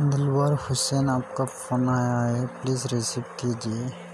दिलवर हुसैन आपका फ़ोन आया है। प्लीज़ रिसीव कीजिए।